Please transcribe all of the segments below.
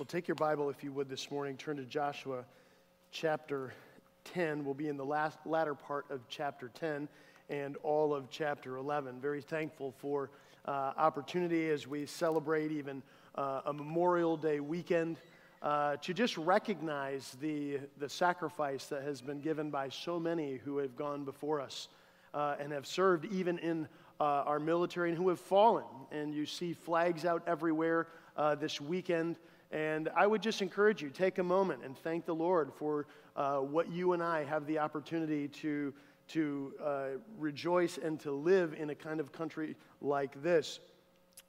Well, take your Bible, if you would, this morning. Turn to Joshua chapter 10. We'll be in the last, latter part of chapter 10 and all of chapter 11. Very thankful for uh, opportunity as we celebrate even uh, a Memorial Day weekend uh, to just recognize the, the sacrifice that has been given by so many who have gone before us uh, and have served even in uh, our military and who have fallen. And you see flags out everywhere uh, this weekend. And I would just encourage you, take a moment and thank the Lord for uh, what you and I have the opportunity to, to uh, rejoice and to live in a kind of country like this.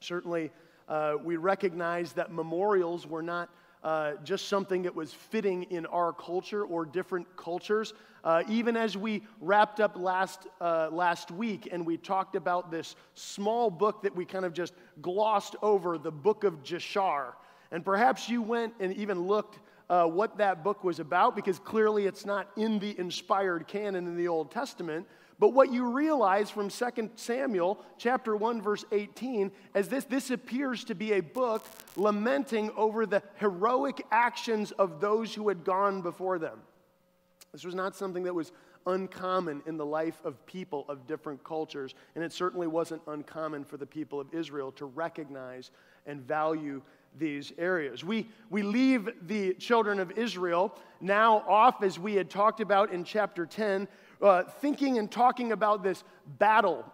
Certainly, uh, we recognize that memorials were not uh, just something that was fitting in our culture or different cultures. Uh, even as we wrapped up last, uh, last week and we talked about this small book that we kind of just glossed over, the book of Jashar. And perhaps you went and even looked uh, what that book was about because clearly it's not in the inspired canon in the Old Testament. But what you realize from 2 Samuel chapter 1 verse 18 is this this appears to be a book lamenting over the heroic actions of those who had gone before them. This was not something that was uncommon in the life of people of different cultures, and it certainly wasn't uncommon for the people of Israel to recognize and value these areas. We, we leave the children of Israel now off, as we had talked about in chapter 10, uh, thinking and talking about this battle.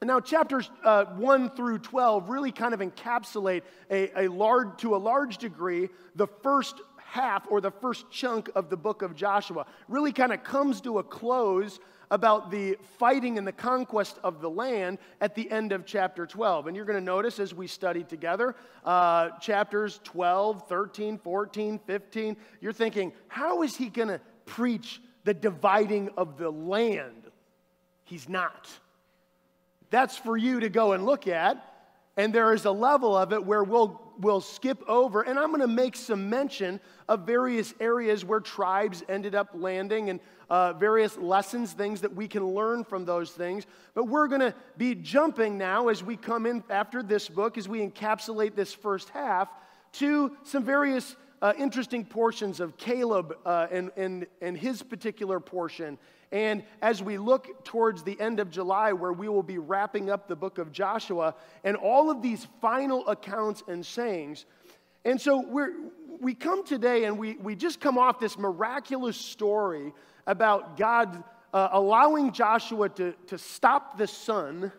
Now, chapters uh, 1 through 12 really kind of encapsulate a, a large, to a large degree the first half or the first chunk of the book of Joshua. Really kind of comes to a close about the fighting and the conquest of the land at the end of chapter 12. And you're going to notice as we study together, uh, chapters 12, 13, 14, 15, you're thinking, how is he going to preach the dividing of the land? He's not. That's for you to go and look at. And there is a level of it where we'll, we'll skip over, and I'm going to make some mention of various areas where tribes ended up landing and uh, various lessons, things that we can learn from those things. But we're going to be jumping now as we come in after this book, as we encapsulate this first half, to some various uh, interesting portions of Caleb uh, and, and, and his particular portion and as we look towards the end of July, where we will be wrapping up the book of Joshua and all of these final accounts and sayings. And so we're, we come today and we, we just come off this miraculous story about God uh, allowing Joshua to, to stop the sun.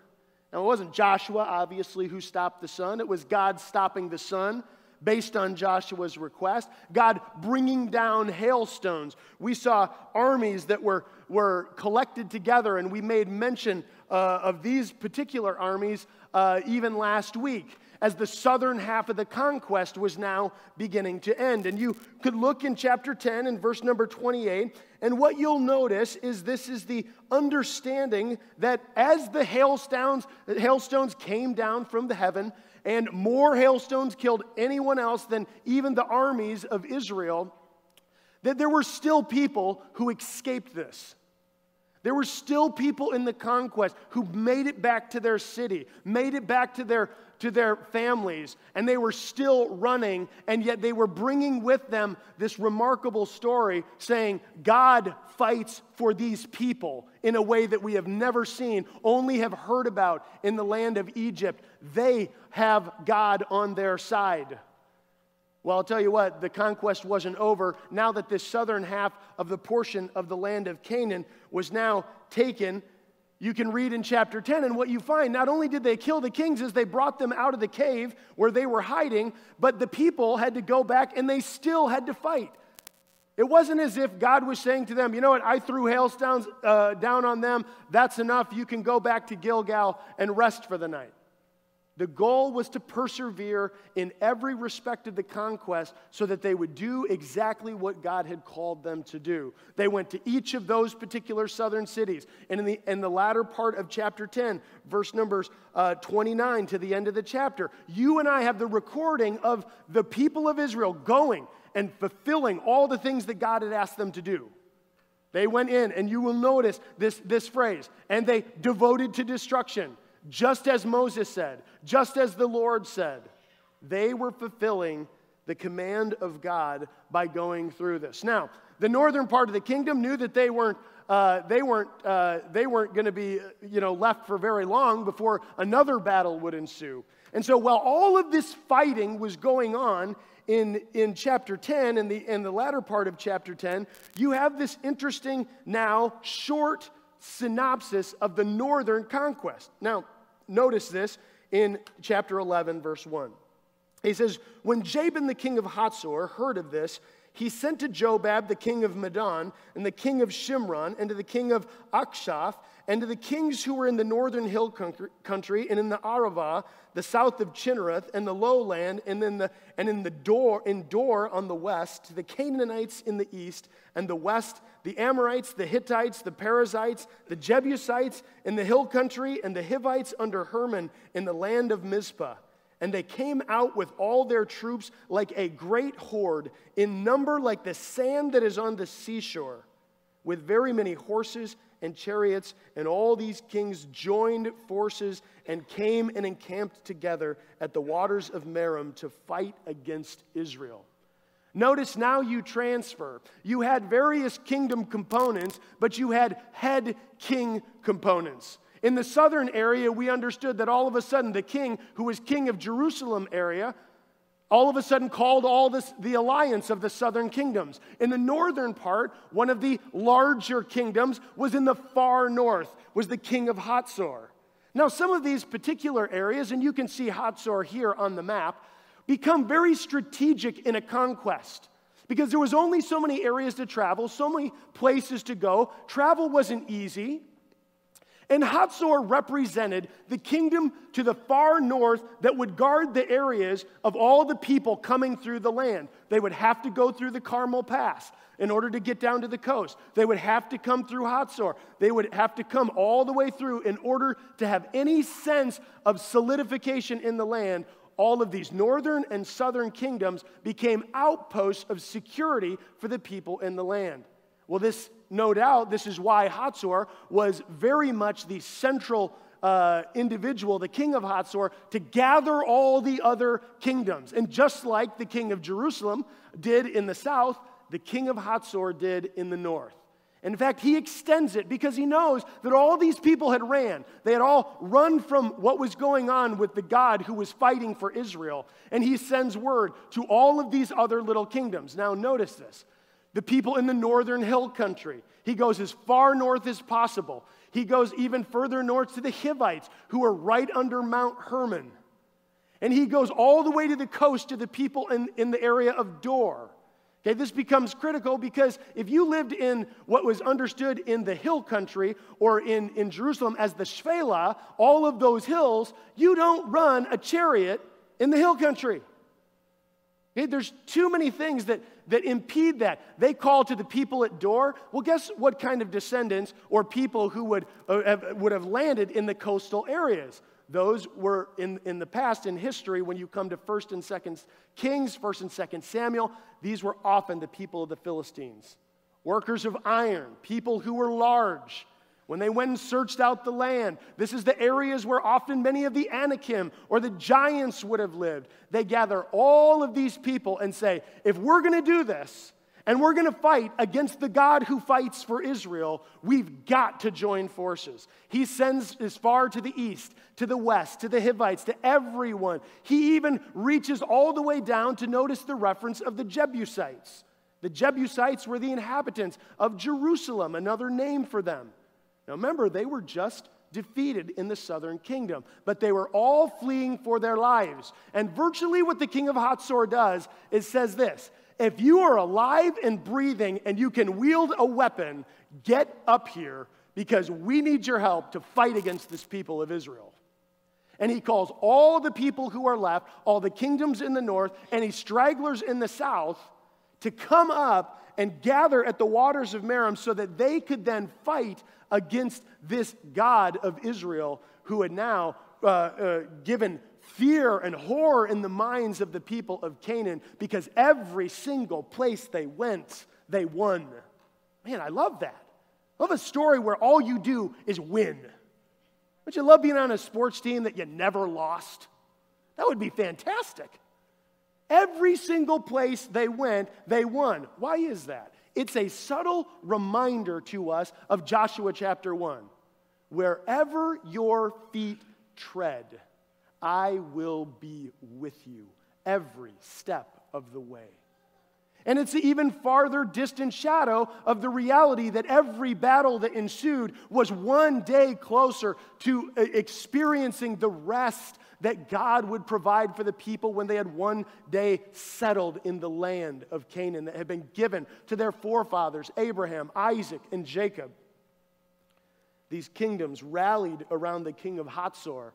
Now, it wasn't Joshua, obviously, who stopped the sun, it was God stopping the sun based on Joshua's request. God bringing down hailstones. We saw armies that were, were collected together, and we made mention uh, of these particular armies uh, even last week as the southern half of the conquest was now beginning to end. And you could look in chapter 10 and verse number 28, and what you'll notice is this is the understanding that as the hailstones, hailstones came down from the heaven, and more hailstones killed anyone else than even the armies of Israel, that there were still people who escaped this. There were still people in the conquest who made it back to their city, made it back to their, to their families, and they were still running, and yet they were bringing with them this remarkable story saying, God fights for these people in a way that we have never seen, only have heard about in the land of Egypt. They have God on their side. Well, I'll tell you what, the conquest wasn't over. Now that this southern half of the portion of the land of Canaan was now taken, you can read in chapter 10, and what you find, not only did they kill the kings as they brought them out of the cave where they were hiding, but the people had to go back and they still had to fight. It wasn't as if God was saying to them, you know what, I threw hailstones uh, down on them, that's enough, you can go back to Gilgal and rest for the night. The goal was to persevere in every respect of the conquest so that they would do exactly what God had called them to do. They went to each of those particular southern cities. And in the, in the latter part of chapter 10, verse numbers uh, 29 to the end of the chapter, you and I have the recording of the people of Israel going and fulfilling all the things that God had asked them to do. They went in, and you will notice this, this phrase, and they devoted to destruction just as Moses said, just as the Lord said. They were fulfilling the command of God by going through this. Now, the northern part of the kingdom knew that they weren't uh, they weren't, uh, they weren't going to be you know, left for very long before another battle would ensue. And so while all of this fighting was going on in, in chapter 10 and the, in the latter part of chapter 10, you have this interesting now short synopsis of the northern conquest. Now, notice this in chapter 11, verse 1. He says, When Jabin the king of Hatzor heard of this, he sent to Jobab, the king of Madon, and the king of Shimron, and to the king of Achshaph, and to the kings who were in the northern hill country, and in the Arava, the south of Chinnereth, and the lowland, and in the and in the Dor in Dor on the west, to the Canaanites in the east, and the west, the Amorites, the Hittites, the Perizzites, the Jebusites in the hill country, and the Hivites under Hermon in the land of Mizpah and they came out with all their troops like a great horde, in number like the sand that is on the seashore, with very many horses and chariots. And all these kings joined forces and came and encamped together at the waters of Merom to fight against Israel. Notice now you transfer. You had various kingdom components, but you had head king components. In the southern area, we understood that all of a sudden the king, who was king of Jerusalem area, all of a sudden called all this the alliance of the southern kingdoms. In the northern part, one of the larger kingdoms was in the far north, was the king of Hatzor. Now, some of these particular areas, and you can see Hatzor here on the map, become very strategic in a conquest because there was only so many areas to travel, so many places to go. Travel wasn't easy. And Hatzor represented the kingdom to the far north that would guard the areas of all the people coming through the land. They would have to go through the Carmel Pass in order to get down to the coast. They would have to come through Hatzor. They would have to come all the way through in order to have any sense of solidification in the land. All of these northern and southern kingdoms became outposts of security for the people in the land. Well, this no doubt, this is why Hatzor was very much the central uh, individual, the king of Hatzor, to gather all the other kingdoms. And just like the king of Jerusalem did in the south, the king of Hatzor did in the north. In fact, he extends it because he knows that all these people had ran. They had all run from what was going on with the God who was fighting for Israel. And he sends word to all of these other little kingdoms. Now, notice this the people in the northern hill country. He goes as far north as possible. He goes even further north to the Hivites, who are right under Mount Hermon. And he goes all the way to the coast to the people in, in the area of Dor. Okay, this becomes critical because if you lived in what was understood in the hill country or in, in Jerusalem as the Shephelah, all of those hills, you don't run a chariot in the hill country. Okay, there's too many things that, that impede that. They call to the people at Dor. Well, guess what kind of descendants or people who would, uh, have, would have landed in the coastal areas? Those were in, in the past, in history, when you come to 1st and 2nd Kings, 1st and 2nd Samuel, these were often the people of the Philistines. Workers of iron, people who were large, when they went and searched out the land, this is the areas where often many of the Anakim or the giants would have lived. They gather all of these people and say, if we're going to do this, and we're going to fight against the God who fights for Israel, we've got to join forces. He sends as far to the east, to the west, to the Hivites, to everyone. He even reaches all the way down to notice the reference of the Jebusites. The Jebusites were the inhabitants of Jerusalem, another name for them. Now remember, they were just defeated in the southern kingdom, but they were all fleeing for their lives. And virtually what the king of Hatzor does is says this if you are alive and breathing and you can wield a weapon, get up here because we need your help to fight against this people of Israel. And he calls all the people who are left, all the kingdoms in the north, any stragglers in the south to come up and gather at the waters of Merom so that they could then fight against this God of Israel who had now uh, uh, given fear and horror in the minds of the people of Canaan because every single place they went, they won. Man, I love that. I love a story where all you do is win. Don't you love being on a sports team that you never lost? That would be fantastic. Every single place they went, they won. Why is that? It's a subtle reminder to us of Joshua chapter 1. Wherever your feet tread, I will be with you every step of the way. And it's an even farther distant shadow of the reality that every battle that ensued was one day closer to uh, experiencing the rest that God would provide for the people when they had one day settled in the land of Canaan that had been given to their forefathers, Abraham, Isaac, and Jacob. These kingdoms rallied around the king of Hatzor.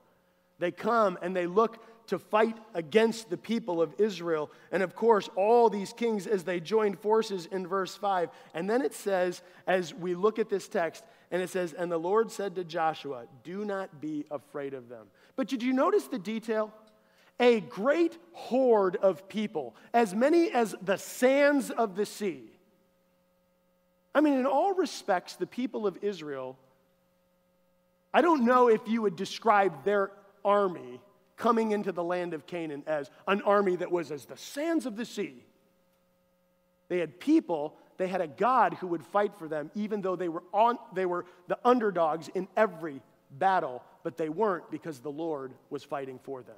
They come and they look to fight against the people of Israel. And of course, all these kings as they joined forces in verse 5. And then it says, as we look at this text, and it says, And the Lord said to Joshua, Do not be afraid of them. But did you notice the detail? A great horde of people, as many as the sands of the sea. I mean, in all respects, the people of Israel, I don't know if you would describe their army coming into the land of Canaan as an army that was as the sands of the sea. They had people, they had a God who would fight for them, even though they were, on, they were the underdogs in every battle, but they weren't because the Lord was fighting for them.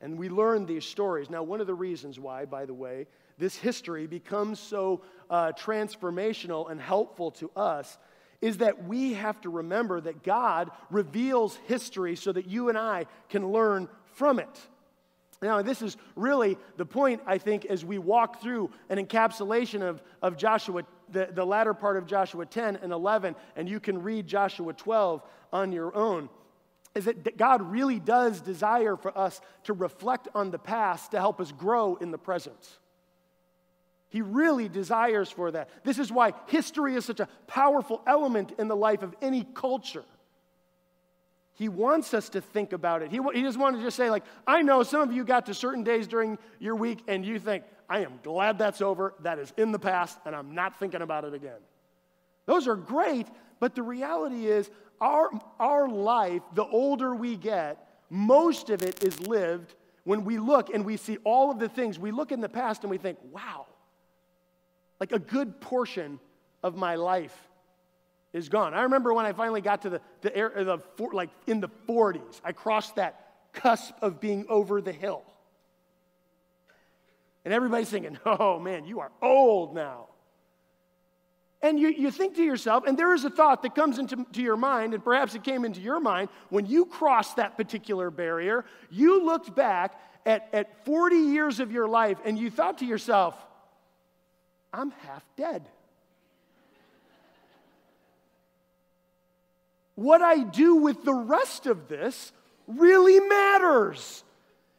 And we learn these stories. Now, one of the reasons why, by the way, this history becomes so uh, transformational and helpful to us is that we have to remember that God reveals history so that you and I can learn from it. Now, this is really the point, I think, as we walk through an encapsulation of, of Joshua, the, the latter part of Joshua 10 and 11, and you can read Joshua 12 on your own, is that God really does desire for us to reflect on the past to help us grow in the present. He really desires for that. This is why history is such a powerful element in the life of any culture. He wants us to think about it. He, he doesn't to just say, like, I know some of you got to certain days during your week and you think, I am glad that's over. That is in the past and I'm not thinking about it again. Those are great, but the reality is, our, our life, the older we get, most of it is lived when we look and we see all of the things. We look in the past and we think, wow, like a good portion of my life is gone. I remember when I finally got to the, the, air, uh, the like in the 40s, I crossed that cusp of being over the hill. And everybody's thinking, oh man, you are old now. And you, you think to yourself, and there is a thought that comes into to your mind, and perhaps it came into your mind when you crossed that particular barrier. You looked back at, at 40 years of your life and you thought to yourself, I'm half dead. What I do with the rest of this really matters.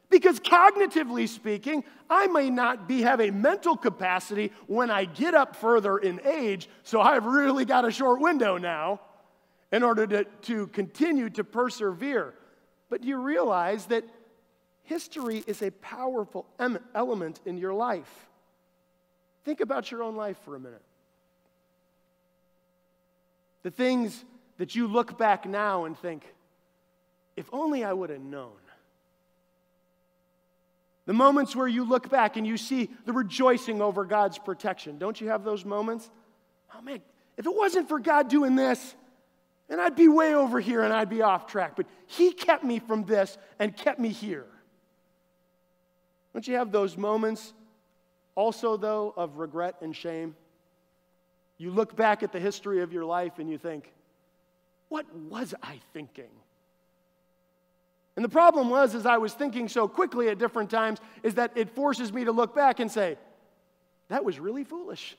Because cognitively speaking, I may not be have a mental capacity when I get up further in age, so I've really got a short window now in order to, to continue to persevere. But do you realize that history is a powerful element in your life. Think about your own life for a minute. The things that you look back now and think, if only I would have known. The moments where you look back and you see the rejoicing over God's protection. Don't you have those moments? Oh man, if it wasn't for God doing this, and I'd be way over here and I'd be off track. But He kept me from this and kept me here. Don't you have those moments also, though, of regret and shame. You look back at the history of your life and you think, what was I thinking? And the problem was, as I was thinking so quickly at different times, is that it forces me to look back and say, that was really foolish.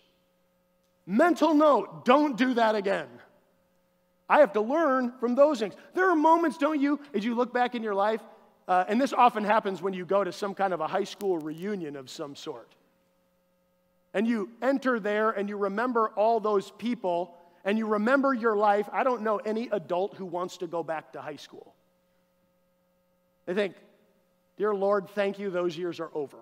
Mental note, don't do that again. I have to learn from those things. There are moments, don't you, as you look back in your life, uh, and this often happens when you go to some kind of a high school reunion of some sort and you enter there and you remember all those people and you remember your life, I don't know any adult who wants to go back to high school. They think, Dear Lord, thank you, those years are over.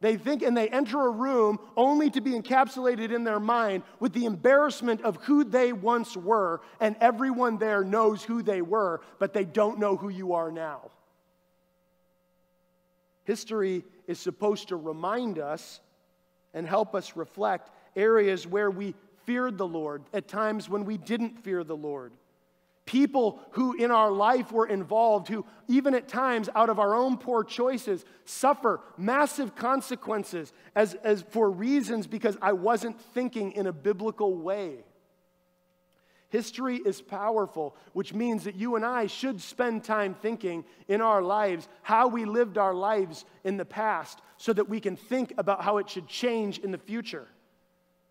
They think and they enter a room only to be encapsulated in their mind with the embarrassment of who they once were, and everyone there knows who they were, but they don't know who you are now. History is supposed to remind us and help us reflect areas where we feared the Lord, at times when we didn't fear the Lord. People who in our life were involved, who even at times out of our own poor choices suffer massive consequences as, as for reasons because I wasn't thinking in a biblical way. History is powerful, which means that you and I should spend time thinking in our lives how we lived our lives in the past so that we can think about how it should change in the future.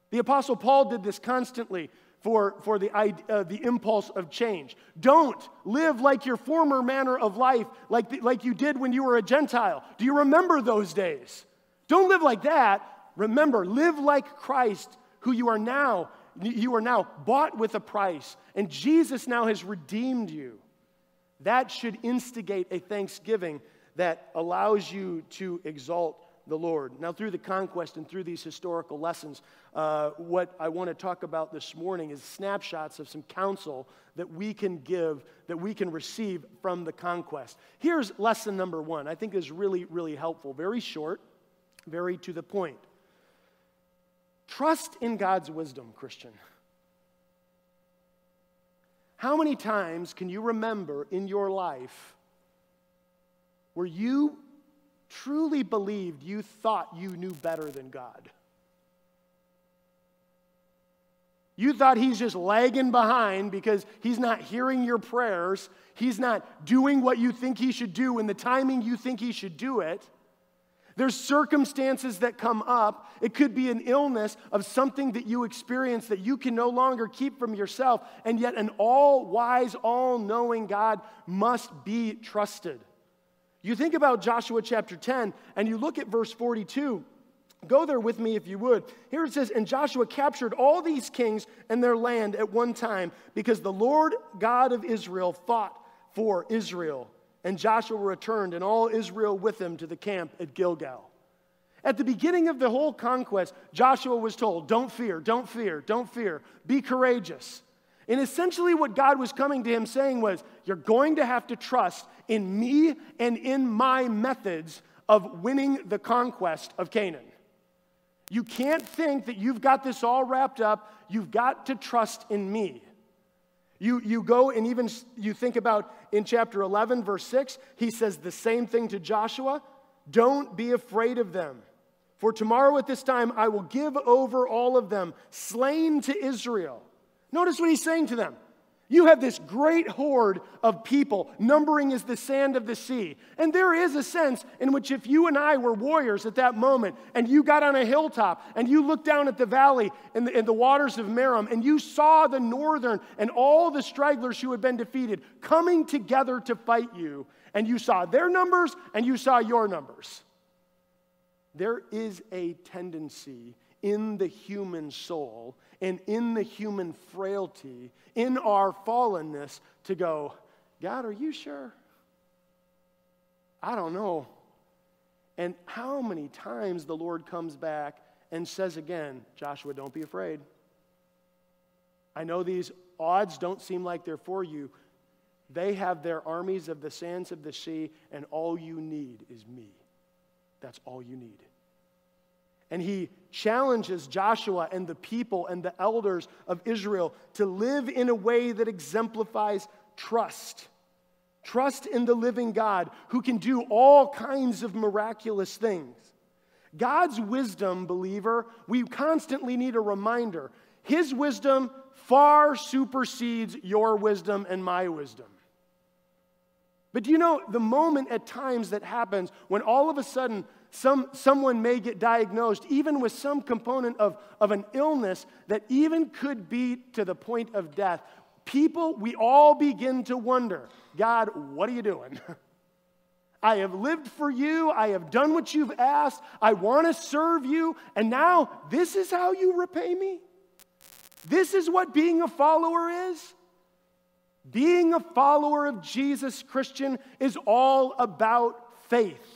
The Apostle Paul did this constantly for, for the, uh, the impulse of change. Don't live like your former manner of life, like, the, like you did when you were a Gentile. Do you remember those days? Don't live like that. Remember, live like Christ, who you are now you are now bought with a price, and Jesus now has redeemed you. That should instigate a thanksgiving that allows you to exalt the Lord. Now, through the conquest and through these historical lessons, uh, what I want to talk about this morning is snapshots of some counsel that we can give, that we can receive from the conquest. Here's lesson number one. I think is really, really helpful. Very short, very to the point. Trust in God's wisdom, Christian. How many times can you remember in your life where you truly believed you thought you knew better than God? You thought he's just lagging behind because he's not hearing your prayers. He's not doing what you think he should do in the timing you think he should do it. There's circumstances that come up. It could be an illness of something that you experience that you can no longer keep from yourself, and yet an all wise, all knowing God must be trusted. You think about Joshua chapter 10 and you look at verse 42. Go there with me if you would. Here it says, And Joshua captured all these kings and their land at one time because the Lord God of Israel fought for Israel. And Joshua returned, and all Israel with him to the camp at Gilgal. At the beginning of the whole conquest, Joshua was told, Don't fear, don't fear, don't fear, be courageous. And essentially, what God was coming to him saying was, You're going to have to trust in me and in my methods of winning the conquest of Canaan. You can't think that you've got this all wrapped up. You've got to trust in me. You, you go and even you think about in chapter 11, verse 6, he says the same thing to Joshua Don't be afraid of them. For tomorrow at this time I will give over all of them, slain to Israel. Notice what he's saying to them you have this great horde of people, numbering as the sand of the sea. And there is a sense in which if you and I were warriors at that moment, and you got on a hilltop, and you looked down at the valley in the, the waters of Merom, and you saw the northern and all the stragglers who had been defeated coming together to fight you, and you saw their numbers and you saw your numbers. There is a tendency in the human soul and in the human frailty, in our fallenness, to go, God, are you sure? I don't know. And how many times the Lord comes back and says again, Joshua, don't be afraid. I know these odds don't seem like they're for you. They have their armies of the sands of the sea, and all you need is me. That's all you need. And he challenges Joshua and the people and the elders of Israel to live in a way that exemplifies trust. Trust in the living God who can do all kinds of miraculous things. God's wisdom, believer, we constantly need a reminder. His wisdom far supersedes your wisdom and my wisdom. But do you know the moment at times that happens when all of a sudden some, someone may get diagnosed, even with some component of, of an illness that even could be to the point of death. People, we all begin to wonder God, what are you doing? I have lived for you. I have done what you've asked. I want to serve you. And now, this is how you repay me? This is what being a follower is? Being a follower of Jesus, Christian, is all about faith.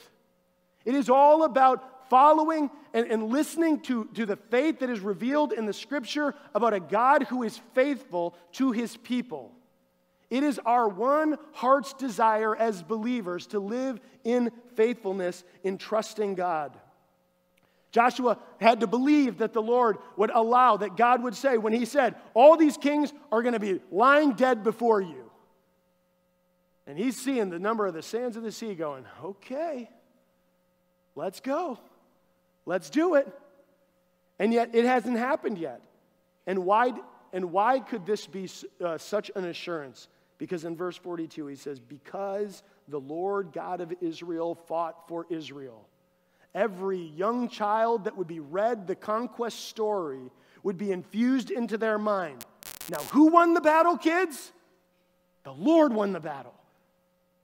It is all about following and, and listening to, to the faith that is revealed in the scripture about a God who is faithful to his people. It is our one heart's desire as believers to live in faithfulness in trusting God. Joshua had to believe that the Lord would allow, that God would say, when he said, All these kings are going to be lying dead before you. And he's seeing the number of the sands of the sea going, Okay, let's go. Let's do it. And yet it hasn't happened yet. And why, and why could this be uh, such an assurance? Because in verse 42, he says, Because the Lord God of Israel fought for Israel. Every young child that would be read the conquest story would be infused into their mind. Now, who won the battle, kids? The Lord won the battle.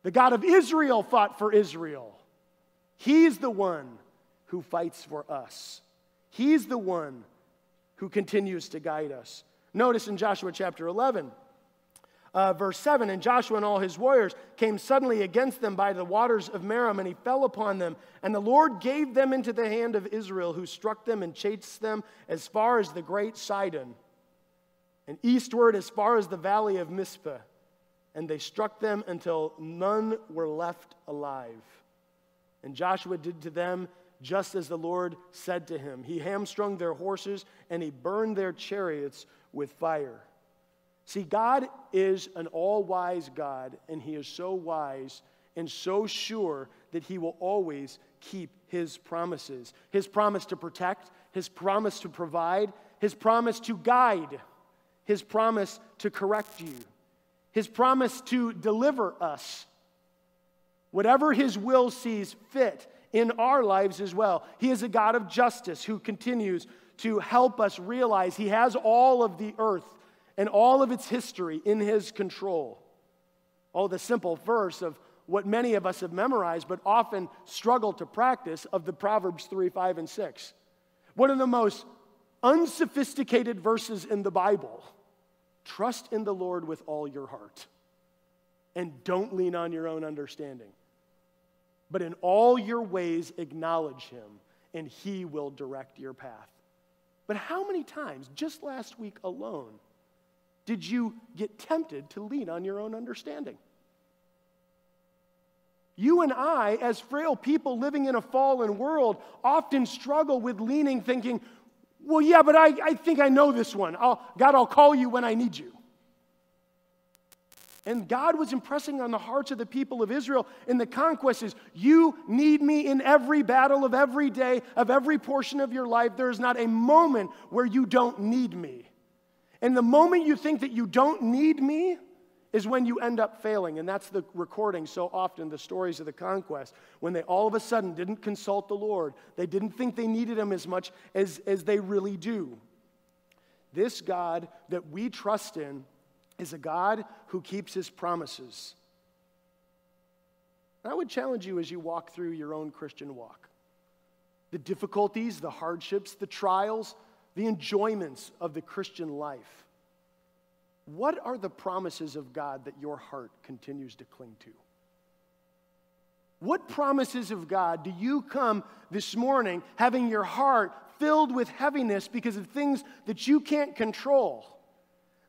The God of Israel fought for Israel. He's the one who fights for us. He's the one who continues to guide us. Notice in Joshua chapter 11, uh, verse 7 And Joshua and all his warriors came suddenly against them by the waters of Merom, and he fell upon them. And the Lord gave them into the hand of Israel, who struck them and chased them as far as the great Sidon, and eastward as far as the valley of Mizpeh. And they struck them until none were left alive. And Joshua did to them just as the Lord said to him. He hamstrung their horses and he burned their chariots with fire. See, God is an all wise God, and He is so wise and so sure that He will always keep His promises His promise to protect, His promise to provide, His promise to guide, His promise to correct you, His promise to deliver us. Whatever His will sees fit in our lives as well. He is a God of justice who continues to help us realize He has all of the earth and all of its history in his control. Oh, the simple verse of what many of us have memorized but often struggle to practice of the Proverbs 3, 5, and 6. One of the most unsophisticated verses in the Bible. Trust in the Lord with all your heart and don't lean on your own understanding. But in all your ways, acknowledge him, and he will direct your path. But how many times, just last week alone, did you get tempted to lean on your own understanding? You and I, as frail people living in a fallen world, often struggle with leaning, thinking, well, yeah, but I, I think I know this one. I'll, God, I'll call you when I need you. And God was impressing on the hearts of the people of Israel in the conquest is you need me in every battle of every day, of every portion of your life. There is not a moment where you don't need me. And the moment you think that you don't need me is when you end up failing. And that's the recording so often, the stories of the conquest, when they all of a sudden didn't consult the Lord. They didn't think they needed him as much as, as they really do. This God that we trust in is a God who keeps his promises. And I would challenge you as you walk through your own Christian walk. The difficulties, the hardships, the trials, the enjoyments of the Christian life. What are the promises of God that your heart continues to cling to? What promises of God do you come this morning having your heart filled with heaviness because of things that you can't control?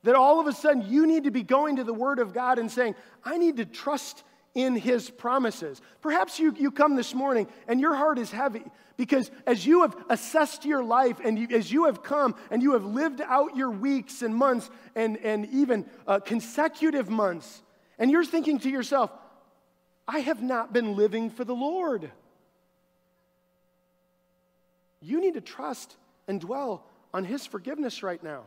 That all of a sudden you need to be going to the Word of God and saying, I need to trust in His promises. Perhaps you, you come this morning and your heart is heavy because as you have assessed your life and you, as you have come and you have lived out your weeks and months and, and even uh, consecutive months, and you're thinking to yourself, I have not been living for the Lord. You need to trust and dwell on His forgiveness right now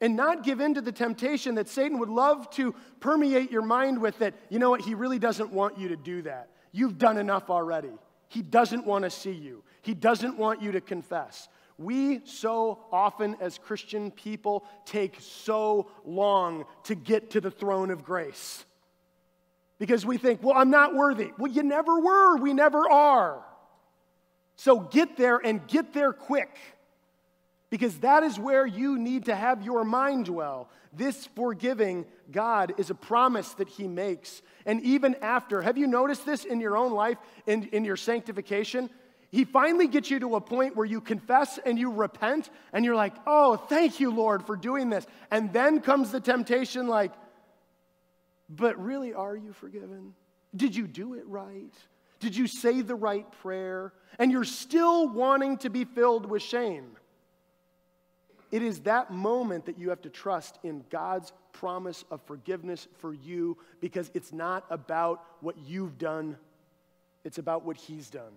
and not give in to the temptation that Satan would love to permeate your mind with that, you know what, he really doesn't want you to do that. You've done enough already. He doesn't want to see you, he doesn't want you to confess. We so often, as Christian people, take so long to get to the throne of grace. Because we think, well, I'm not worthy. Well, you never were. We never are. So get there and get there quick because that is where you need to have your mind dwell. This forgiving God is a promise that He makes. And even after, have you noticed this in your own life, in, in your sanctification? He finally gets you to a point where you confess and you repent, and you're like, oh, thank you, Lord, for doing this. And then comes the temptation, like, But really, are you forgiven? Did you do it right? Did you say the right prayer? And you're still wanting to be filled with shame. It is that moment that you have to trust in God's promise of forgiveness for you because it's not about what you've done, it's about what He's done.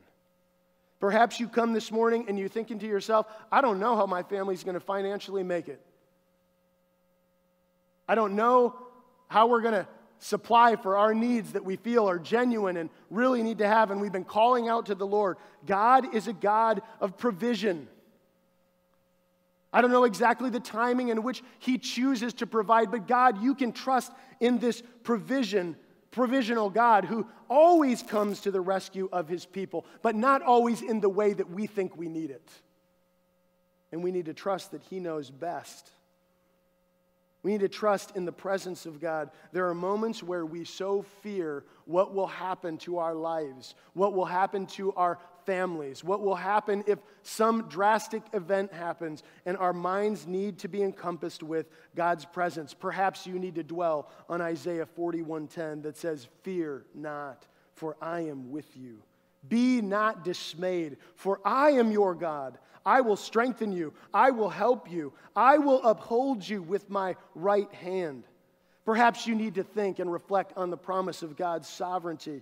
Perhaps you come this morning and you're thinking to yourself, I don't know how my family's going to financially make it. I don't know how we're going to supply for our needs that we feel are genuine and really need to have. And we've been calling out to the Lord. God is a God of provision. I don't know exactly the timing in which He chooses to provide, but God, you can trust in this provision, provisional God who always comes to the rescue of His people, but not always in the way that we think we need it. And we need to trust that He knows best. We need to trust in the presence of God. There are moments where we so fear what will happen to our lives, what will happen to our families, what will happen if some drastic event happens and our minds need to be encompassed with God's presence. Perhaps you need to dwell on Isaiah 41:10 that says, "Fear not, for I am with you. Be not dismayed, for I am your God. I will strengthen you. I will help you. I will uphold you with my right hand. Perhaps you need to think and reflect on the promise of God's sovereignty.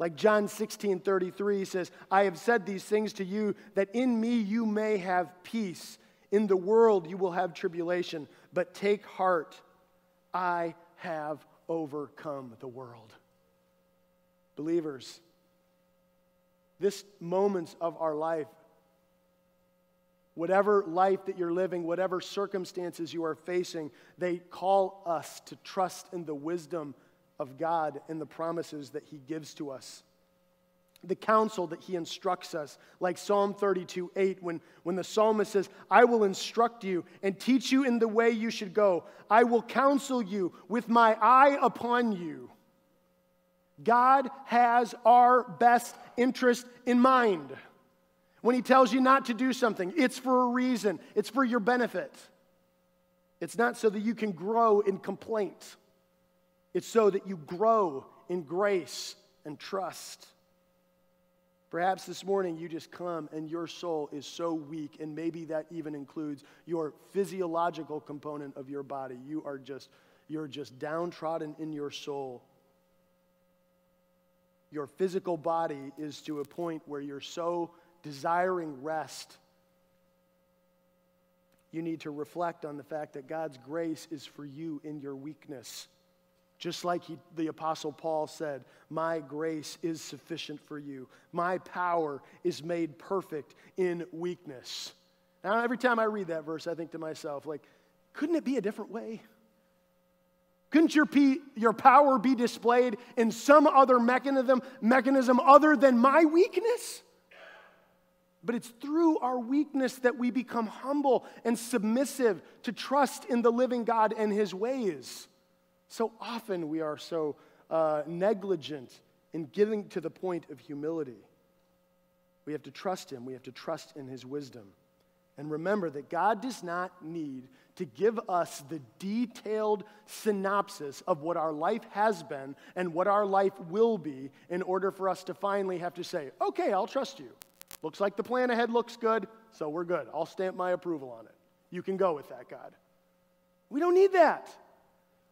Like John 16 33 says, I have said these things to you that in me you may have peace. In the world you will have tribulation, but take heart. I have overcome the world. Believers, this moments of our life Whatever life that you're living, whatever circumstances you are facing, they call us to trust in the wisdom of God and the promises that He gives to us. The counsel that He instructs us, like Psalm 32 8, when, when the psalmist says, I will instruct you and teach you in the way you should go. I will counsel you with my eye upon you. God has our best interest in mind. When he tells you not to do something, it's for a reason, it's for your benefit. It's not so that you can grow in complaint, it's so that you grow in grace and trust. Perhaps this morning you just come and your soul is so weak, and maybe that even includes your physiological component of your body. You are just, you're just downtrodden in your soul. Your physical body is to a point where you're so desiring rest, you need to reflect on the fact that God's grace is for you in your weakness. Just like he, the Apostle Paul said, My grace is sufficient for you. My power is made perfect in weakness. Now, every time I read that verse, I think to myself, like, couldn't it be a different way? Couldn't your, your power be displayed in some other mechanism, mechanism other than my weakness? But it's through our weakness that we become humble and submissive to trust in the living God and his ways. So often we are so uh, negligent in getting to the point of humility. We have to trust him, we have to trust in his wisdom. And remember that God does not need to give us the detailed synopsis of what our life has been and what our life will be in order for us to finally have to say, okay, I'll trust you. Looks like the plan ahead looks good, so we're good. I'll stamp my approval on it. You can go with that, God. We don't need that.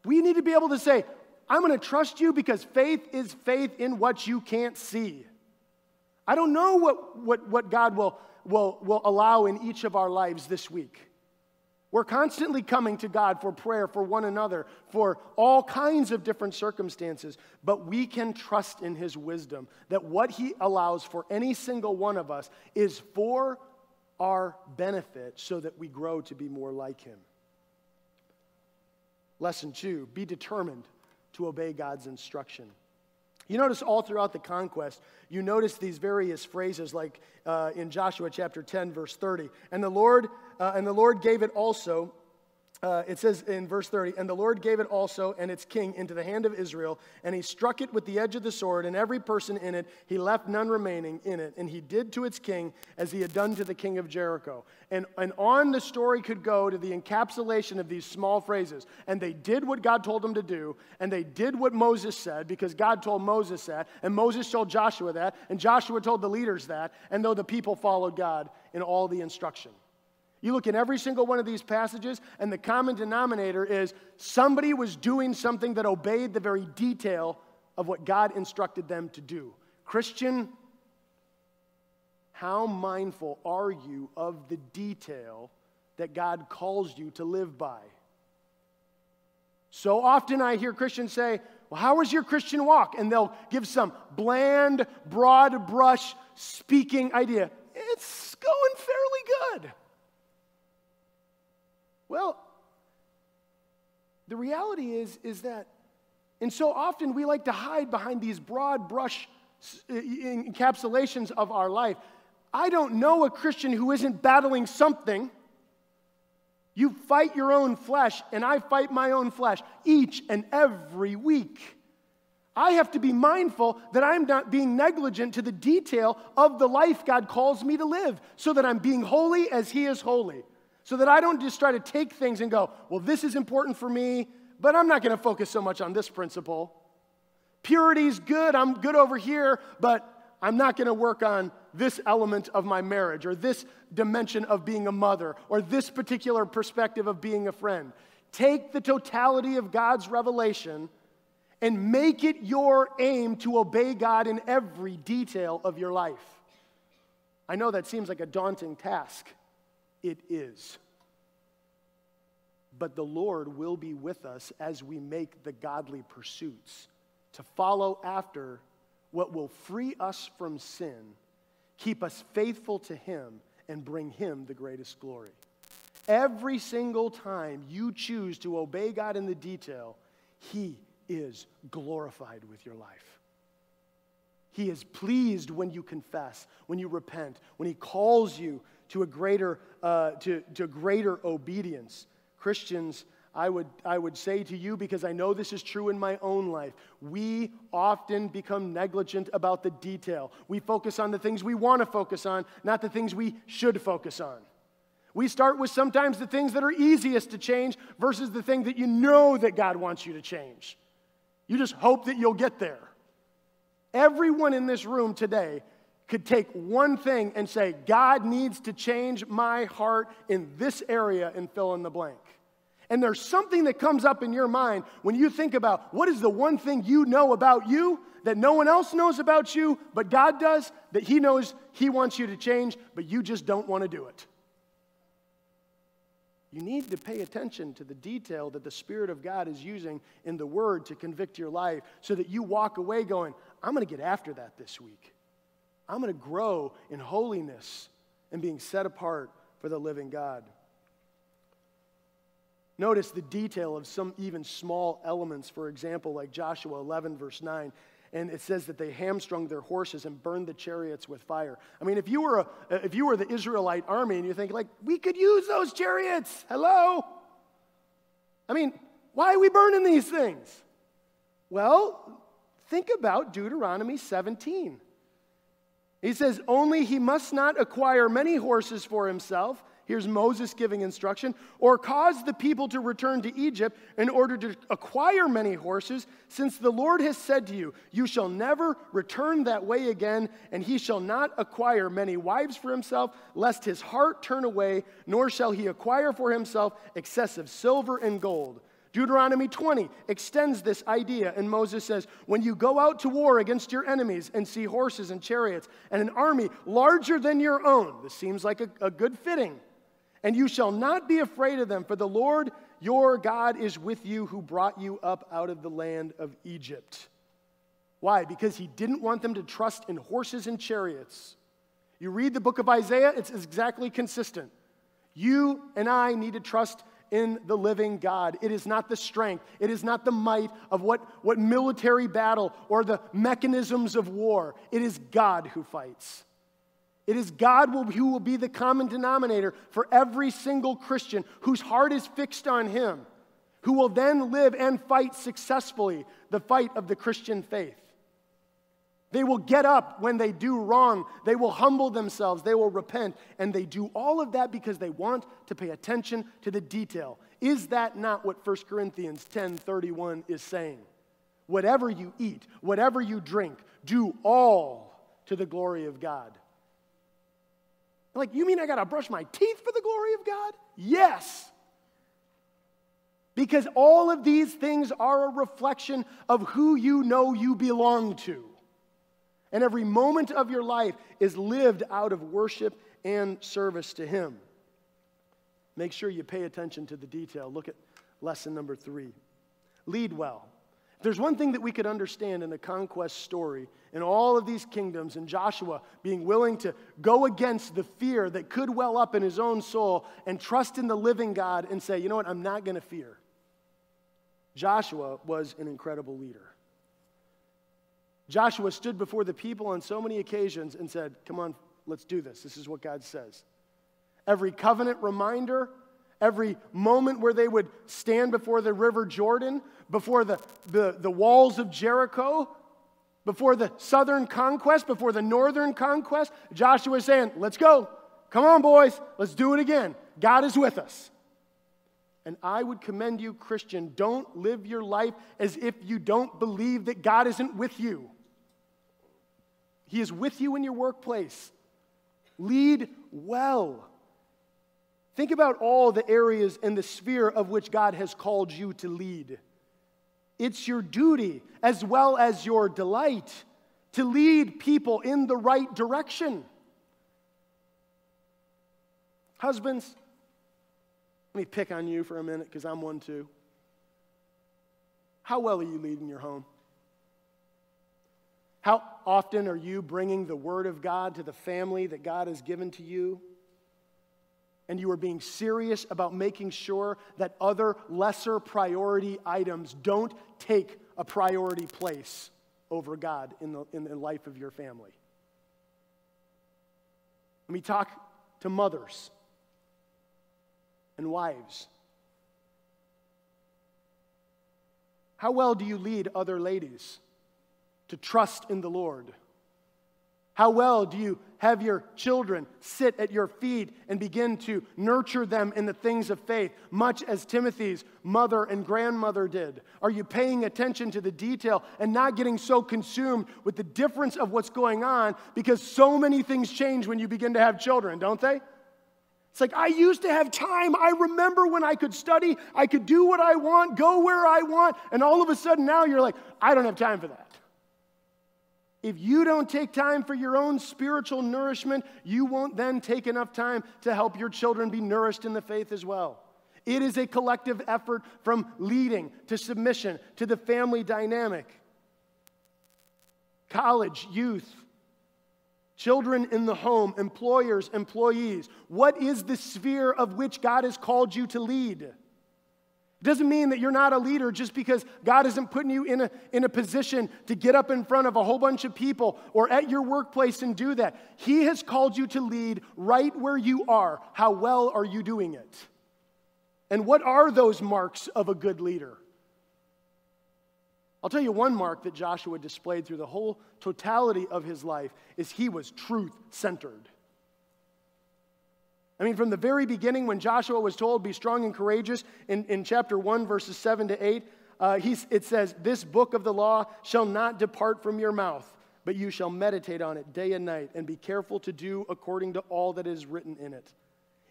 We need to be able to say, I'm going to trust you because faith is faith in what you can't see. I don't know what, what, what God will, will, will allow in each of our lives this week. We're constantly coming to God for prayer for one another, for all kinds of different circumstances, but we can trust in His wisdom that what He allows for any single one of us is for our benefit so that we grow to be more like Him. Lesson two be determined to obey God's instruction. You notice all throughout the conquest, you notice these various phrases like uh, in Joshua chapter 10, verse 30. And the Lord, uh, and the Lord gave it also uh, it says in verse 30, and the Lord gave it also and its king into the hand of Israel, and he struck it with the edge of the sword, and every person in it, he left none remaining in it. And he did to its king as he had done to the king of Jericho. And, and on the story could go to the encapsulation of these small phrases. And they did what God told them to do, and they did what Moses said, because God told Moses that, and Moses told Joshua that, and Joshua told the leaders that, and though the people followed God in all the instruction. You look in every single one of these passages, and the common denominator is somebody was doing something that obeyed the very detail of what God instructed them to do. Christian, how mindful are you of the detail that God calls you to live by? So often I hear Christians say, Well, how was your Christian walk? And they'll give some bland, broad brush speaking idea. It's going fairly good. Well, the reality is, is that, and so often we like to hide behind these broad brush encapsulations of our life. I don't know a Christian who isn't battling something. You fight your own flesh, and I fight my own flesh each and every week. I have to be mindful that I'm not being negligent to the detail of the life God calls me to live so that I'm being holy as He is holy. So that I don't just try to take things and go, well, this is important for me, but I'm not going to focus so much on this principle. Purity's good, I'm good over here, but I'm not going to work on this element of my marriage or this dimension of being a mother or this particular perspective of being a friend. Take the totality of God's revelation and make it your aim to obey God in every detail of your life. I know that seems like a daunting task it is. But the Lord will be with us as we make the godly pursuits to follow after what will free us from sin, keep us faithful to Him, and bring Him the greatest glory. Every single time you choose to obey God in the detail, He is glorified with your life. He is pleased when you confess, when you repent, when He calls you to a greater, uh, to, to greater obedience. Christians, I would, I would say to you, because I know this is true in my own life, we often become negligent about the detail. We focus on the things we want to focus on, not the things we should focus on. We start with sometimes the things that are easiest to change versus the thing that you know that God wants you to change. You just hope that you'll get there. Everyone in this room today could take one thing and say, God needs to change my heart in this area and fill in the blank. And there's something that comes up in your mind when you think about what is the one thing you know about you that no one else knows about you, but God does, that He knows He wants you to change, but you just don't want to do it. You need to pay attention to the detail that the Spirit of God is using in the Word to convict your life so that you walk away going, I'm going to get after that this week. I'm going to grow in holiness and being set apart for the living God. Notice the detail of some even small elements, for example, like Joshua 11, verse 9. And it says that they hamstrung their horses and burned the chariots with fire. I mean, if you were, a, if you were the Israelite army and you think, like, we could use those chariots, hello? I mean, why are we burning these things? Well, think about Deuteronomy 17. He says, Only he must not acquire many horses for himself. Here's Moses giving instruction, or cause the people to return to Egypt in order to acquire many horses, since the Lord has said to you, You shall never return that way again, and he shall not acquire many wives for himself, lest his heart turn away, nor shall he acquire for himself excessive silver and gold. Deuteronomy 20 extends this idea, and Moses says, When you go out to war against your enemies and see horses and chariots and an army larger than your own, this seems like a, a good fitting, and you shall not be afraid of them, for the Lord your God is with you who brought you up out of the land of Egypt. Why? Because he didn't want them to trust in horses and chariots. You read the book of Isaiah, it's exactly consistent. You and I need to trust in the living God. It is not the strength, it is not the might of what, what military battle or the mechanisms of war. It is God who fights. It is God who will be the common denominator for every single Christian whose heart is fixed on Him, who will then live and fight successfully the fight of the Christian faith. They will get up when they do wrong. They will humble themselves. They will repent. And they do all of that because they want to pay attention to the detail. Is that not what 1 Corinthians 10 31 is saying? Whatever you eat, whatever you drink, do all to the glory of God. Like, you mean I got to brush my teeth for the glory of God? Yes. Because all of these things are a reflection of who you know you belong to. And every moment of your life is lived out of worship and service to Him. Make sure you pay attention to the detail. Look at lesson number three lead well. If there's one thing that we could understand in the conquest story, in all of these kingdoms, and Joshua being willing to go against the fear that could well up in his own soul and trust in the living God and say, you know what, I'm not going to fear. Joshua was an incredible leader. Joshua stood before the people on so many occasions and said, Come on, let's do this. This is what God says. Every covenant reminder, every moment where they would stand before the river Jordan, before the, the, the walls of Jericho, before the southern conquest, before the northern conquest, Joshua was saying, Let's go. Come on, boys, let's do it again. God is with us. And I would commend you, Christian, don't live your life as if you don't believe that God isn't with you. He is with you in your workplace. Lead well. Think about all the areas in the sphere of which God has called you to lead. It's your duty as well as your delight to lead people in the right direction. Husbands, let me pick on you for a minute because I'm one too. How well are you leading your home? How often are you bringing the Word of God to the family that God has given to you? And you are being serious about making sure that other lesser priority items don't take a priority place over God in the, in the life of your family. Let me talk to mothers and wives. How well do you lead other ladies? To trust in the Lord? How well do you have your children sit at your feet and begin to nurture them in the things of faith, much as Timothy's mother and grandmother did? Are you paying attention to the detail and not getting so consumed with the difference of what's going on? Because so many things change when you begin to have children, don't they? It's like, I used to have time. I remember when I could study, I could do what I want, go where I want, and all of a sudden now you're like, I don't have time for that. If you don't take time for your own spiritual nourishment, you won't then take enough time to help your children be nourished in the faith as well. It is a collective effort from leading to submission to the family dynamic. College, youth, children in the home, employers, employees. What is the sphere of which God has called you to lead? It doesn't mean that you're not a leader just because God isn't putting you in a, in a position to get up in front of a whole bunch of people or at your workplace and do that. He has called you to lead right where you are. How well are you doing it? And what are those marks of a good leader? I'll tell you one mark that Joshua displayed through the whole totality of his life is he was truth centered. I mean, from the very beginning, when Joshua was told, Be strong and courageous, in, in chapter 1, verses 7 to 8, uh, it says, This book of the law shall not depart from your mouth, but you shall meditate on it day and night, and be careful to do according to all that is written in it.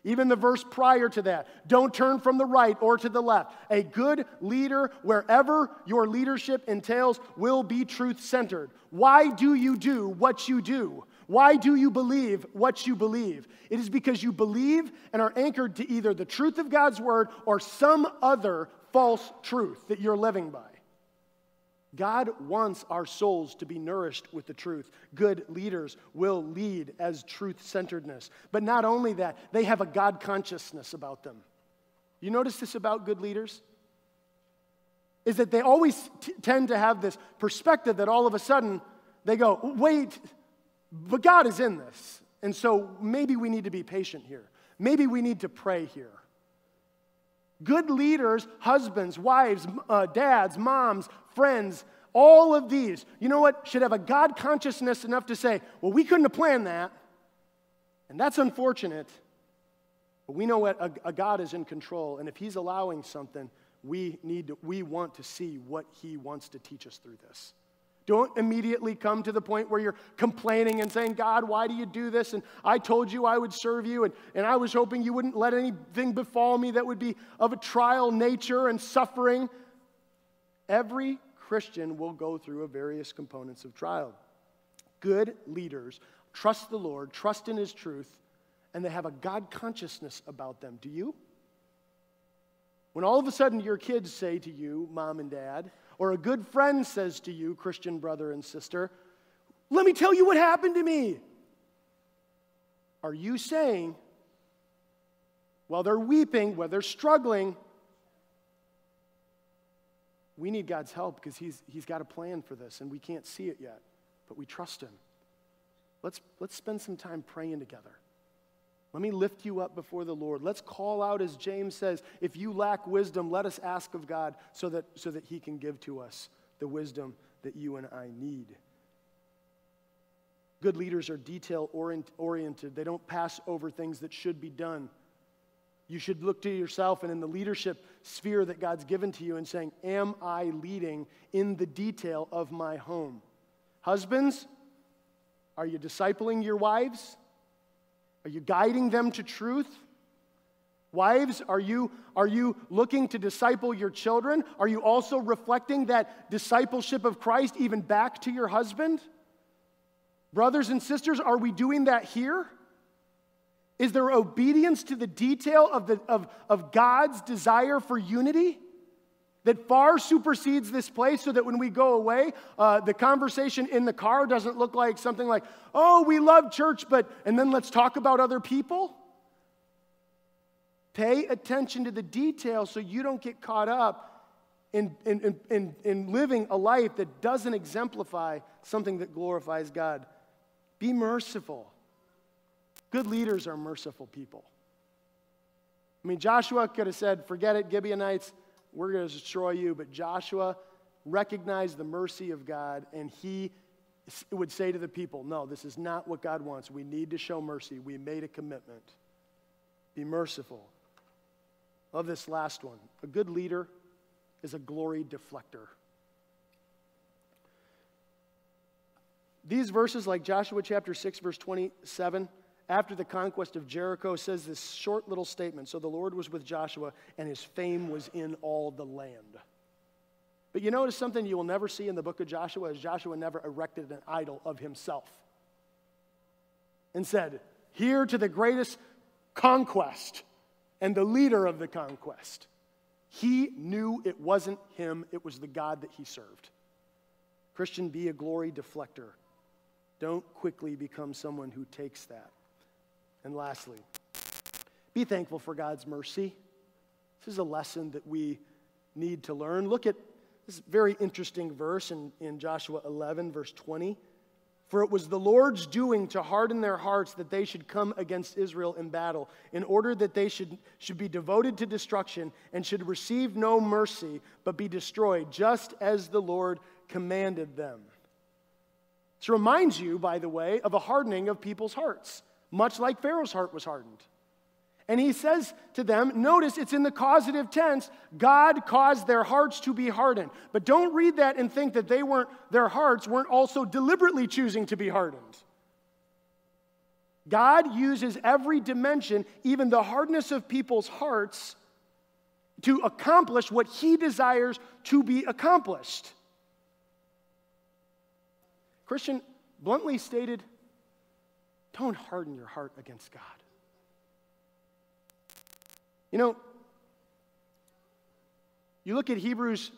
Even the verse prior to that, don't turn from the right or to the left. A good leader, wherever your leadership entails, will be truth centered. Why do you do what you do? Why do you believe what you believe? It is because you believe and are anchored to either the truth of God's word or some other false truth that you're living by. God wants our souls to be nourished with the truth. Good leaders will lead as truth centeredness. But not only that, they have a God consciousness about them. You notice this about good leaders? Is that they always t- tend to have this perspective that all of a sudden they go, wait, but God is in this. And so maybe we need to be patient here. Maybe we need to pray here. Good leaders, husbands, wives, uh, dads, moms, friends, all of these, you know what, should have a God consciousness enough to say, well, we couldn't have planned that. And that's unfortunate. But we know what a, a God is in control. And if He's allowing something, we need to, we want to see what He wants to teach us through this. Don't immediately come to the point where you're complaining and saying, God, why do you do this? And I told you I would serve you, and, and I was hoping you wouldn't let anything befall me that would be of a trial nature and suffering. Every Christian will go through a various components of trial. Good leaders trust the Lord, trust in His truth, and they have a God consciousness about them. Do you? When all of a sudden your kids say to you, mom and dad, or a good friend says to you, Christian brother and sister, let me tell you what happened to me. Are you saying, while they're weeping, while they're struggling, we need God's help because he's, he's got a plan for this and we can't see it yet, but we trust Him. Let's, let's spend some time praying together. Let me lift you up before the Lord. Let's call out, as James says, if you lack wisdom, let us ask of God so that, so that He can give to us the wisdom that you and I need. Good leaders are detail oriented, they don't pass over things that should be done. You should look to yourself and in the leadership sphere that God's given to you and saying, Am I leading in the detail of my home? Husbands, are you discipling your wives? Are you guiding them to truth? Wives, are you, are you looking to disciple your children? Are you also reflecting that discipleship of Christ even back to your husband? Brothers and sisters, are we doing that here? Is there obedience to the detail of, the, of, of God's desire for unity that far supersedes this place so that when we go away, uh, the conversation in the car doesn't look like something like, oh, we love church, but, and then let's talk about other people? Pay attention to the details so you don't get caught up in, in, in, in, living a life that doesn't exemplify something that glorifies God. Be merciful. Good leaders are merciful people. I mean, Joshua could have said, Forget it, Gibeonites, we're going to destroy you. But Joshua recognized the mercy of God, and he would say to the people, No, this is not what God wants. We need to show mercy. We made a commitment. Be merciful. Of this last one, a good leader is a glory deflector. These verses, like Joshua chapter 6, verse 27, after the conquest of Jericho, says this short little statement So the Lord was with Joshua, and his fame was in all the land. But you notice something you will never see in the book of Joshua is Joshua never erected an idol of himself and said, Here to the greatest conquest and the leader of the conquest. He knew it wasn't him, it was the God that he served. Christian, be a glory deflector. Don't quickly become someone who takes that. And lastly, be thankful for God's mercy. This is a lesson that we need to learn. Look at this very interesting verse in, in Joshua 11, verse 20. For it was the Lord's doing to harden their hearts that they should come against Israel in battle, in order that they should, should be devoted to destruction and should receive no mercy, but be destroyed, just as the Lord commanded them. This reminds you, by the way, of a hardening of people's hearts much like Pharaoh's heart was hardened. And he says to them, notice it's in the causative tense, God caused their hearts to be hardened. But don't read that and think that they weren't, their hearts weren't also deliberately choosing to be hardened. God uses every dimension, even the hardness of people's hearts, to accomplish what he desires to be accomplished. Christian, bluntly stated, don't harden your heart against God. You know, you look at Hebrews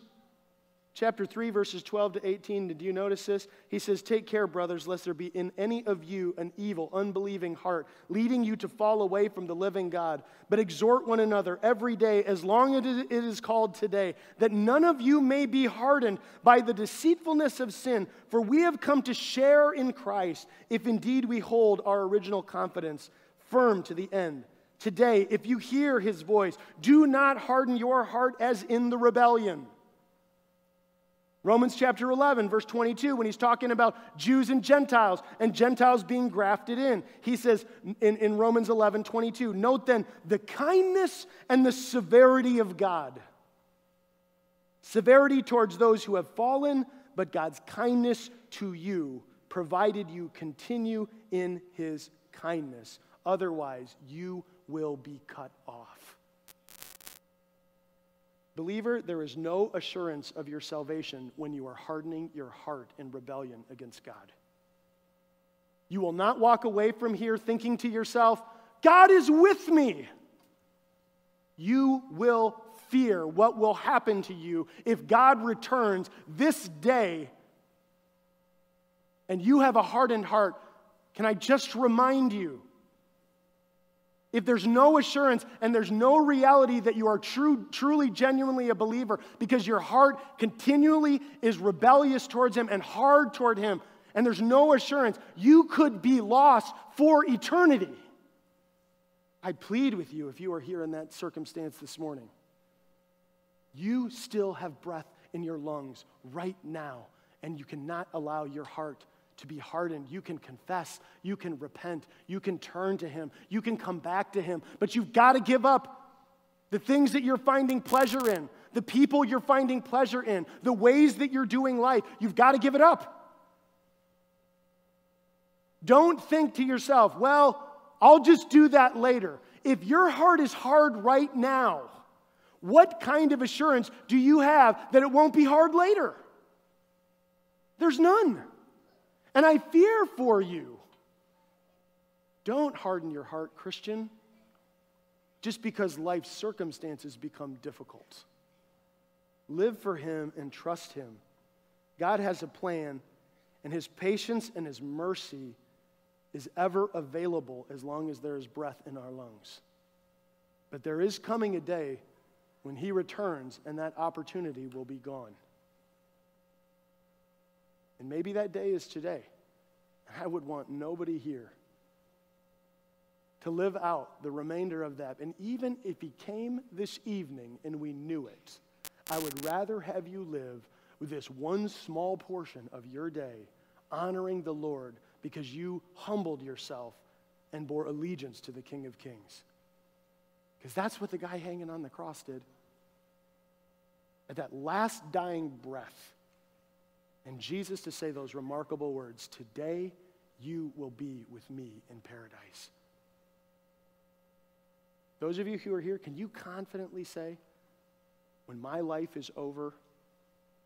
Chapter 3, verses 12 to 18. Did you notice this? He says, Take care, brothers, lest there be in any of you an evil, unbelieving heart, leading you to fall away from the living God. But exhort one another every day, as long as it is called today, that none of you may be hardened by the deceitfulness of sin. For we have come to share in Christ, if indeed we hold our original confidence firm to the end. Today, if you hear his voice, do not harden your heart as in the rebellion. Romans chapter 11, verse 22, when he's talking about Jews and Gentiles and Gentiles being grafted in, he says in, in Romans 11, 22, note then the kindness and the severity of God. Severity towards those who have fallen, but God's kindness to you, provided you continue in his kindness. Otherwise, you will be cut off. Believer, there is no assurance of your salvation when you are hardening your heart in rebellion against God. You will not walk away from here thinking to yourself, God is with me. You will fear what will happen to you if God returns this day and you have a hardened heart. Can I just remind you if there's no assurance and there's no reality that you are true, truly, genuinely a believer because your heart continually is rebellious towards Him and hard toward Him, and there's no assurance, you could be lost for eternity. I plead with you if you are here in that circumstance this morning. You still have breath in your lungs right now, and you cannot allow your heart to be hardened. You can confess, you can repent, you can turn to Him, you can come back to Him, but you've got to give up the things that you're finding pleasure in, the people you're finding pleasure in, the ways that you're doing life. You've got to give it up. Don't think to yourself, well, I'll just do that later. If your heart is hard right now, what kind of assurance do you have that it won't be hard later? There's none and I fear for you. Don't harden your heart, Christian, just because life's circumstances become difficult. Live for Him and trust Him. God has a plan, and His patience and His mercy is ever available as long as there is breath in our lungs. But there is coming a day when He returns, and that opportunity will be gone. And maybe that day is today. I would want nobody here to live out the remainder of that. And even if he came this evening and we knew it, I would rather have you live with this one small portion of your day honoring the Lord because you humbled yourself and bore allegiance to the King of Kings. Because that's what the guy hanging on the cross did. At that last dying breath, and Jesus to say those remarkable words Today you will be with me in paradise. Those of you who are here, can you confidently say, when my life is over,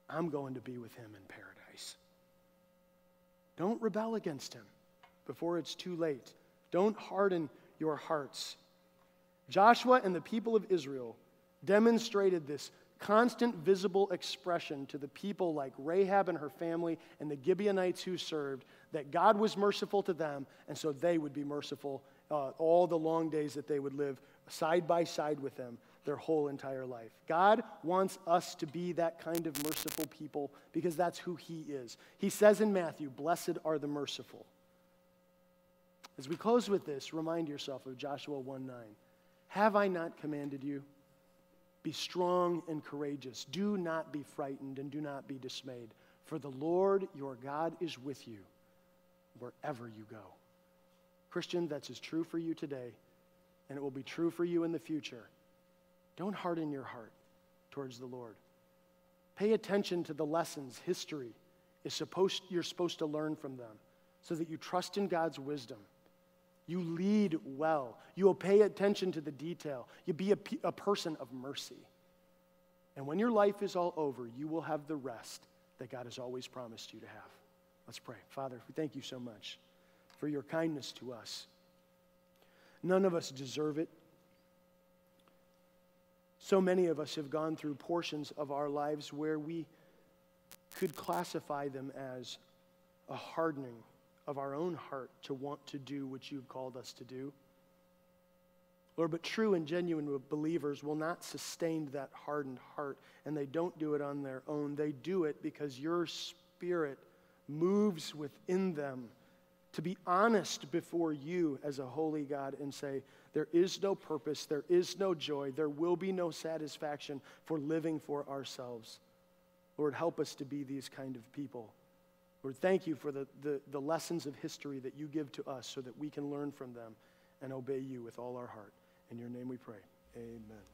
I'm going to be with him in paradise? Don't rebel against him before it's too late. Don't harden your hearts. Joshua and the people of Israel demonstrated this constant visible expression to the people like Rahab and her family and the Gibeonites who served that God was merciful to them, and so they would be merciful uh, all the long days that they would live side by side with them their whole entire life. God wants us to be that kind of merciful people because that's who He is. He says in Matthew, Blessed are the merciful. As we close with this, remind yourself of Joshua 1 9. Have I not commanded you? Be strong and courageous. Do not be frightened and do not be dismayed, for the Lord your God is with you wherever you go. Christian, that's as true for you today, and it will be true for you in the future. Don't harden your heart towards the Lord. Pay attention to the lessons history is supposed, you're supposed to learn from them so that you trust in God's wisdom you lead well. You will pay attention to the detail. You be a, a person of mercy. And when your life is all over, you will have the rest that God has always promised you to have. Let's pray. Father, we thank you so much for your kindness to us. None of us deserve it. So many of us have gone through portions of our lives where we could classify them as a hardening of our own heart to want to do what you've called us to do. Lord, but true and genuine believers will not sustain that hardened heart, and they don't do it on their own. They do it because your spirit moves within them to be honest before you as a holy God and say, There is no purpose, there is no joy, there will be no satisfaction for living for ourselves. Lord, help us to be these kind of people. Lord, thank you for the, the, the lessons of history that you give to us so that we can learn from them and obey you with all our heart. In your name we pray. Amen.